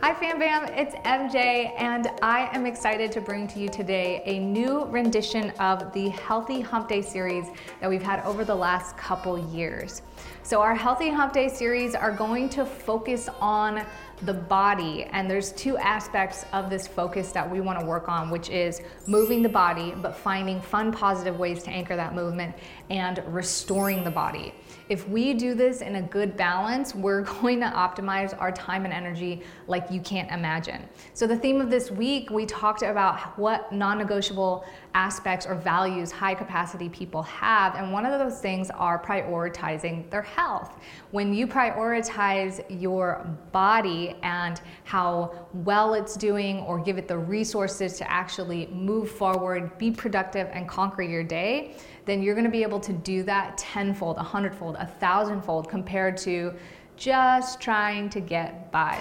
Hi Fam Bam, it's MJ, and I am excited to bring to you today a new rendition of the Healthy Hump Day series that we've had over the last couple years. So, our Healthy Hump Day series are going to focus on the body, and there's two aspects of this focus that we want to work on, which is moving the body, but finding fun, positive ways to anchor that movement and restoring the body. If we do this in a good balance, we're going to optimize our time and energy like you can't imagine. So, the theme of this week, we talked about what non negotiable aspects or values high capacity people have, and one of those things are prioritizing their health. When you prioritize your body and how well it's doing, or give it the resources to actually move forward, be productive, and conquer your day, then you're gonna be able to do that tenfold, a hundredfold, a thousandfold compared to just trying to get by.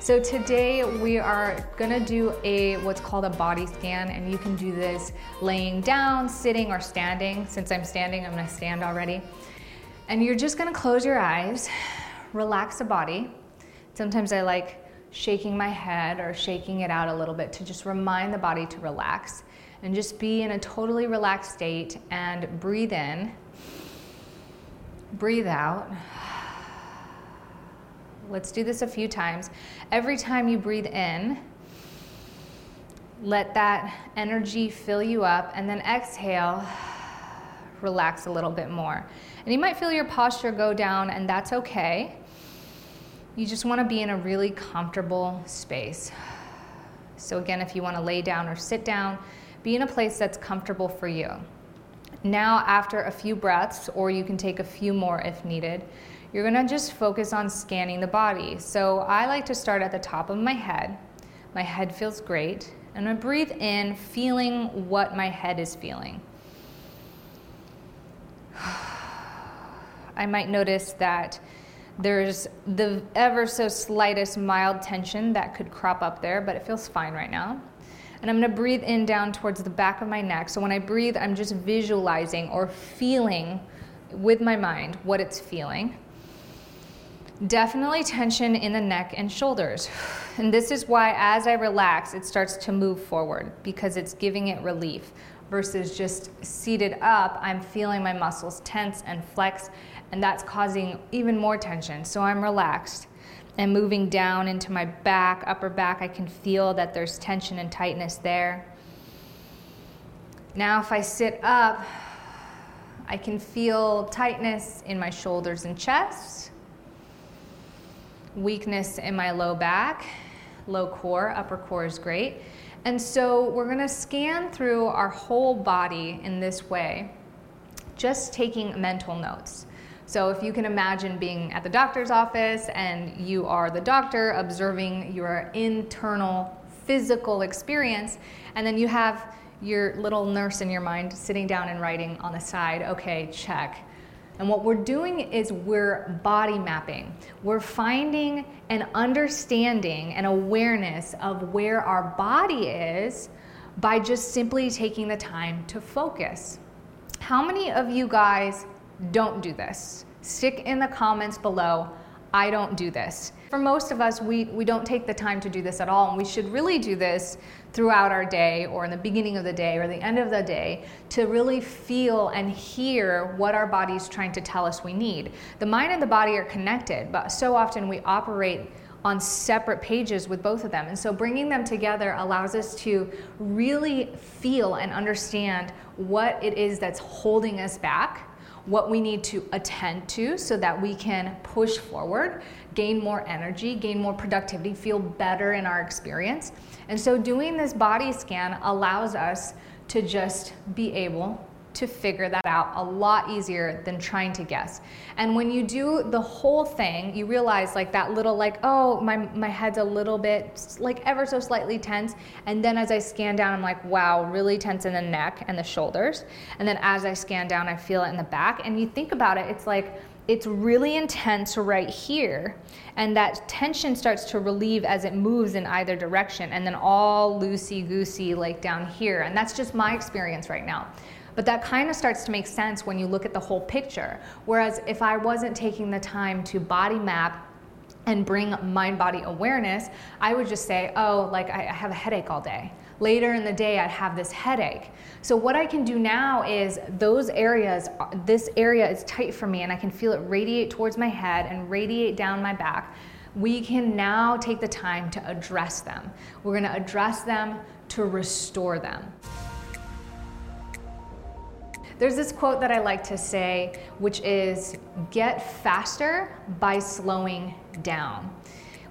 So today we are gonna do a what's called a body scan and you can do this laying down, sitting or standing. Since I'm standing, I'm gonna stand already. And you're just gonna close your eyes, relax the body. Sometimes I like shaking my head or shaking it out a little bit to just remind the body to relax and just be in a totally relaxed state and breathe in, breathe out. Let's do this a few times. Every time you breathe in, let that energy fill you up, and then exhale, relax a little bit more. And you might feel your posture go down, and that's okay. You just want to be in a really comfortable space. So, again, if you want to lay down or sit down, be in a place that's comfortable for you. Now, after a few breaths, or you can take a few more if needed, you're gonna just focus on scanning the body. So I like to start at the top of my head. My head feels great. And gonna breathe in, feeling what my head is feeling. I might notice that there's the ever so slightest mild tension that could crop up there, but it feels fine right now. And I'm gonna breathe in down towards the back of my neck. So when I breathe, I'm just visualizing or feeling with my mind what it's feeling. Definitely tension in the neck and shoulders. And this is why, as I relax, it starts to move forward because it's giving it relief versus just seated up. I'm feeling my muscles tense and flex, and that's causing even more tension. So I'm relaxed and moving down into my back, upper back. I can feel that there's tension and tightness there. Now, if I sit up, I can feel tightness in my shoulders and chest weakness in my low back, low core, upper core is great. And so we're gonna scan through our whole body in this way, just taking mental notes. So if you can imagine being at the doctor's office and you are the doctor observing your internal physical experience, and then you have your little nurse in your mind sitting down and writing on the side, okay, check and what we're doing is we're body mapping. We're finding an understanding and awareness of where our body is by just simply taking the time to focus. How many of you guys don't do this? Stick in the comments below. I don't do this. For most of us, we, we don't take the time to do this at all, and we should really do this throughout our day or in the beginning of the day or the end of the day to really feel and hear what our body is trying to tell us we need. The mind and the body are connected, but so often we operate on separate pages with both of them. And so bringing them together allows us to really feel and understand what it is that's holding us back what we need to attend to so that we can push forward, gain more energy, gain more productivity, feel better in our experience. And so doing this body scan allows us to just be able to figure that out a lot easier than trying to guess. And when you do the whole thing, you realize like that little like, oh, my my head's a little bit like ever so slightly tense. And then as I scan down, I'm like, wow, really tense in the neck and the shoulders. And then as I scan down, I feel it in the back. And you think about it, it's like it's really intense right here and that tension starts to relieve as it moves in either direction and then all loosey goosey like down here and that's just my experience right now but that kind of starts to make sense when you look at the whole picture. Whereas if I wasn't taking the time to body map and bring mind body awareness, I would just say, oh, like I have a headache all day. Later in the day, I'd have this headache. So, what I can do now is those areas, uh, this area is tight for me, and I can feel it radiate towards my head and radiate down my back. We can now take the time to address them. We're gonna address them to restore them. There's this quote that I like to say, which is get faster by slowing down.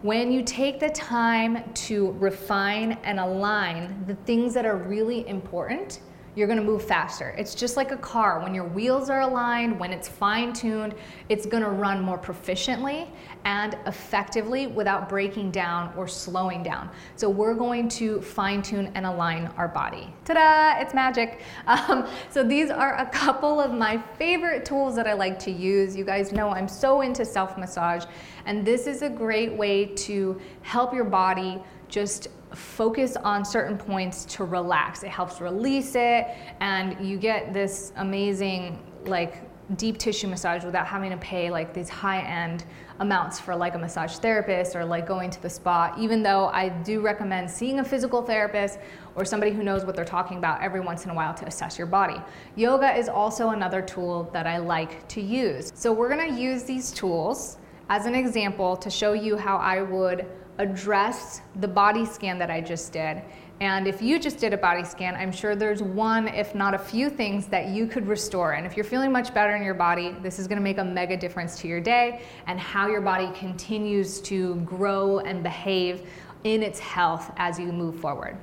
When you take the time to refine and align the things that are really important, you're gonna move faster. It's just like a car. When your wheels are aligned, when it's fine tuned, it's gonna run more proficiently and effectively without breaking down or slowing down. So we're going to fine tune and align our body. Ta da! It's magic. Um, so these are a couple of my favorite tools that I like to use. You guys know I'm so into self massage, and this is a great way to help your body just focus on certain points to relax. It helps release it, and you get this amazing, like, deep tissue massage without having to pay like these high end amounts for like a massage therapist or like going to the spa. Even though i do recommend seeing a physical therapist or somebody who knows what they're talking about every once in a while to assess your body. Yoga is also another tool that i like to use. So we're going to use these tools as an example to show you how i would address the body scan that I just did. And if you just did a body scan, I'm sure there's one, if not a few things that you could restore. And if you're feeling much better in your body, this is gonna make a mega difference to your day and how your body continues to grow and behave in its health as you move forward.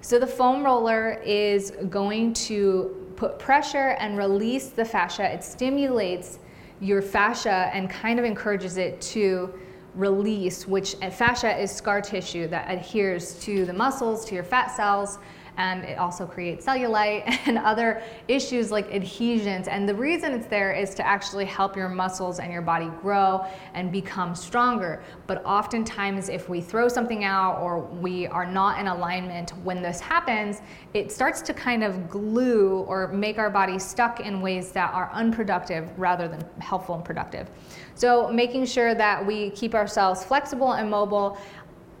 So the foam roller is going to put pressure and release the fascia. It stimulates your fascia and kind of encourages it to release, which uh, fascia is scar tissue that adheres to the muscles, to your fat cells, and it also creates cellulite and other issues like adhesions. And the reason it's there is to actually help your muscles and your body grow and become stronger. But oftentimes, if we throw something out or we are not in alignment when this happens, it starts to kind of glue or make our body stuck in ways that are unproductive rather than helpful and productive. So, making sure that we keep ourselves flexible and mobile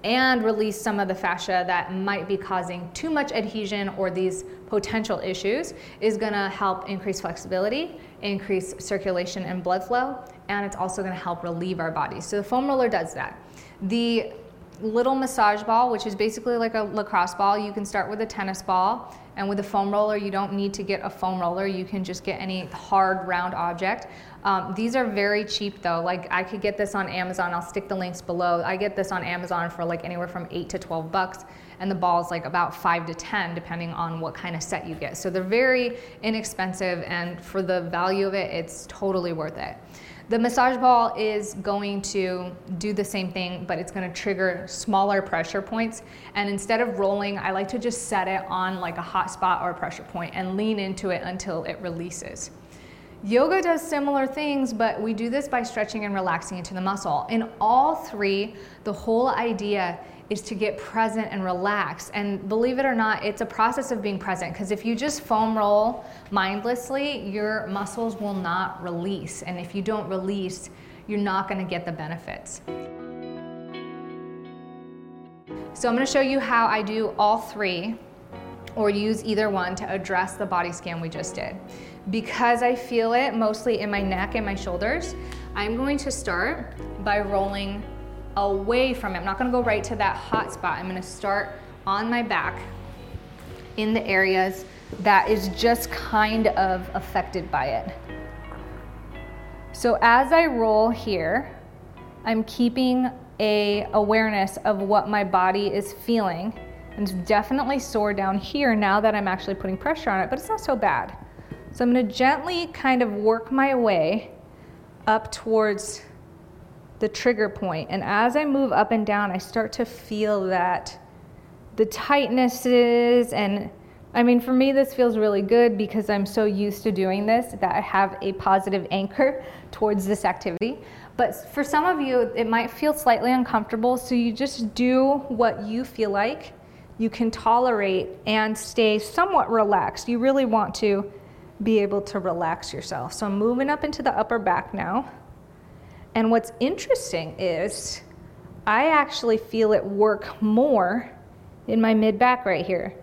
and release some of the fascia that might be causing too much adhesion or these potential issues is going to help increase flexibility, increase circulation and blood flow, and it's also going to help relieve our bodies. So the foam roller does that. The little massage ball, which is basically like a lacrosse ball, you can start with a tennis ball. And with a foam roller, you don't need to get a foam roller. You can just get any hard round object. Um, these are very cheap though. Like I could get this on Amazon. I'll stick the links below. I get this on Amazon for like anywhere from eight to 12 bucks. And the ball is like about five to 10 depending on what kind of set you get. So they're very inexpensive and for the value of it, it's totally worth it. The massage ball is going to do the same thing, but it's going to trigger smaller pressure points. And instead of rolling, I like to just set it on like a hot spot or a pressure point and lean into it until it releases. Yoga does similar things, but we do this by stretching and relaxing into the muscle. In all three, the whole idea is to get present and relax. And believe it or not, it's a process of being present because if you just foam roll mindlessly, your muscles will not release. And if you don't release, you're not going to get the benefits. So I'm going to show you how I do all three or use either one to address the body scan we just did. Because I feel it mostly in my neck and my shoulders, I'm going to start by rolling away from it. I'm not gonna go right to that hot spot. I'm gonna start on my back in the areas that is just kind of affected by it. So as I roll here, I'm keeping a awareness of what my body is feeling. And it's definitely sore down here now that I'm actually putting pressure on it, but it's not so bad. So I'm going to gently kind of work my way up towards the trigger point. And as I move up and down, I start to feel that the tightnesses and I mean, for me, this feels really good because I'm so used to doing this that I have a positive anchor towards this activity. But for some of you, it might feel slightly uncomfortable, so you just do what you feel like you can tolerate and stay somewhat relaxed. You really want to be able to relax yourself. So I'm moving up into the upper back now. And what's interesting is I actually feel it work more in my mid back right here.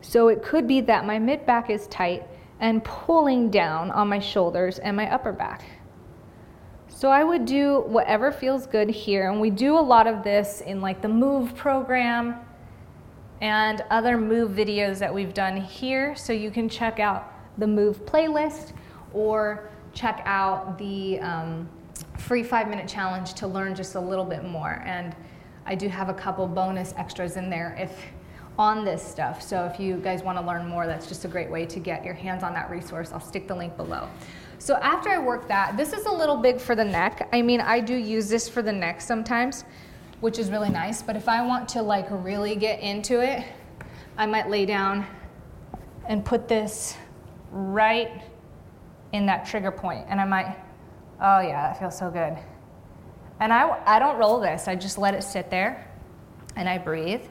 So it could be that my mid back is tight and pulling down on my shoulders and my upper back. So I would do whatever feels good here. And we do a lot of this in like the Move program and other Move videos that we've done here. So you can check out the Move playlist or check out the um, free five minute challenge to learn just a little bit more. And I do have a couple bonus extras in there if on this stuff. So if you guys want to learn more, that's just a great way to get your hands on that resource. I'll stick the link below. So after I work that, this is a little big for the neck. I mean, I do use this for the neck sometimes, which is really nice. But if I want to like really get into it, I might lay down and put this right in that trigger. And I might, oh yeah, that feels so good. And I, I don't roll this, I just let it sit there and I breathe.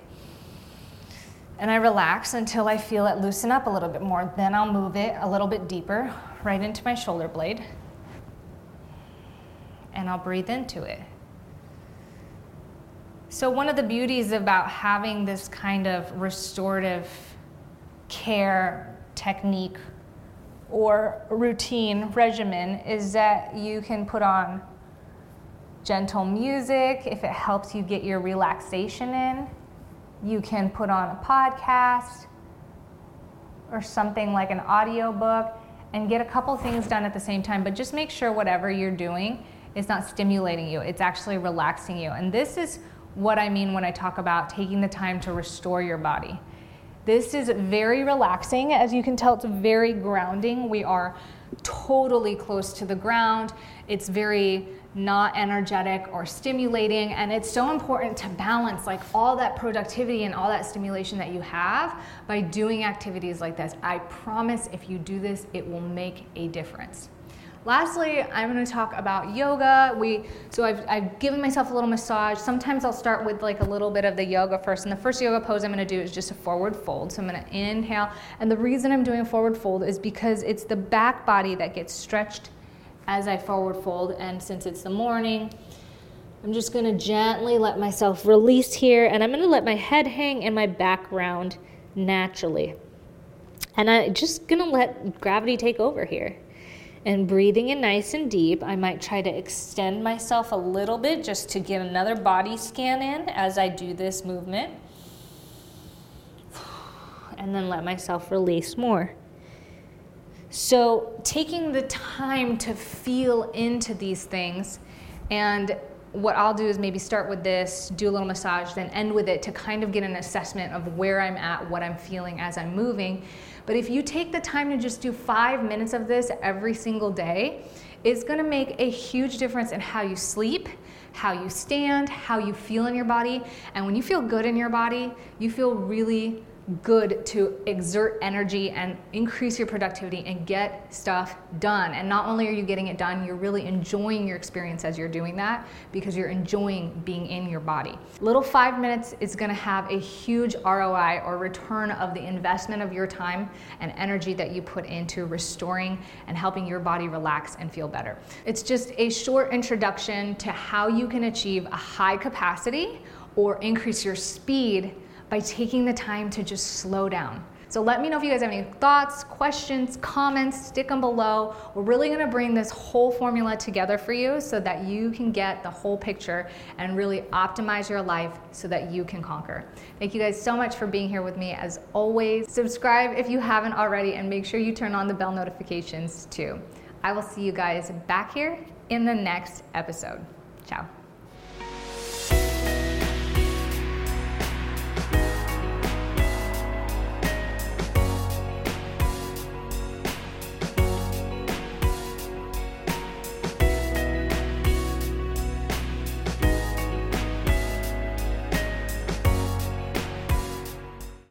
And I relax until I feel it loosen up a little bit more. Then I'll move it a little bit deeper right into my shoulder blade. And I'll breathe into it. So, one of the beauties about having this kind of restorative care technique or routine regimen is that you can put on gentle music if it helps you get your relaxation in. You can put on a podcast or something like an audio book and get a couple things done at the same time, but just make sure whatever you're doing is not stimulating you, it's actually relaxing you. And this is what I mean when I talk about taking the time to restore your body. This is very relaxing. As you can tell, it's very grounding. We are totally close to the ground. It's very not energetic or stimulating and it's so important to balance like all that productivity and all that stimulation that you have by doing activities like this. I promise if you do this it will make a difference. Lastly, I'm going to talk about yoga. We so I've, I've given myself a little massage. Sometimes I'll start with like a little bit of the yoga first. And the first yoga pose I'm going to do is just a forward fold. So I'm going to inhale. And the reason I'm doing a forward fold is because it's the back body that gets stretched as I forward fold. And since it's the morning, I'm just going to gently let myself release here. And I'm going to let my head hang and my back round naturally. And I'm just going to let gravity take over here and breathing in nice and deep. I might try to extend myself a little bit just to get another body scan in as I do this movement. And then let myself release more. So, taking the time to feel into these things, and what I'll do is maybe start with this, do a little massage, then end with it to kind of get an assessment of where I'm at, what I'm feeling as I'm moving. But if you take the time to just do five minutes of this every single day, it's gonna make a huge difference in how you sleep, how you stand, how you feel in your body. And when you feel good in your body, you feel really good to exert energy and increase your productivity and get stuff done. And not only are you getting it done, you're really enjoying your experience as you're doing that because you're enjoying being in your body. Little five minutes is gonna have a huge ROI or return of the investment of your time and energy that you put into restoring and helping your body relax and feel better. It's just a short introduction to how you can achieve a high capacity or increase your speed by taking the time to just slow down. So let me know if you guys have any thoughts, questions, comments, stick them below. We're really gonna bring this whole formula together for you so that you can get the whole picture and really optimize your life so that you can conquer. Thank you guys so much for being here with me. As always, subscribe if you haven't already and make sure you turn on the bell notifications too. I will see you guys back here in the next episode. Ciao.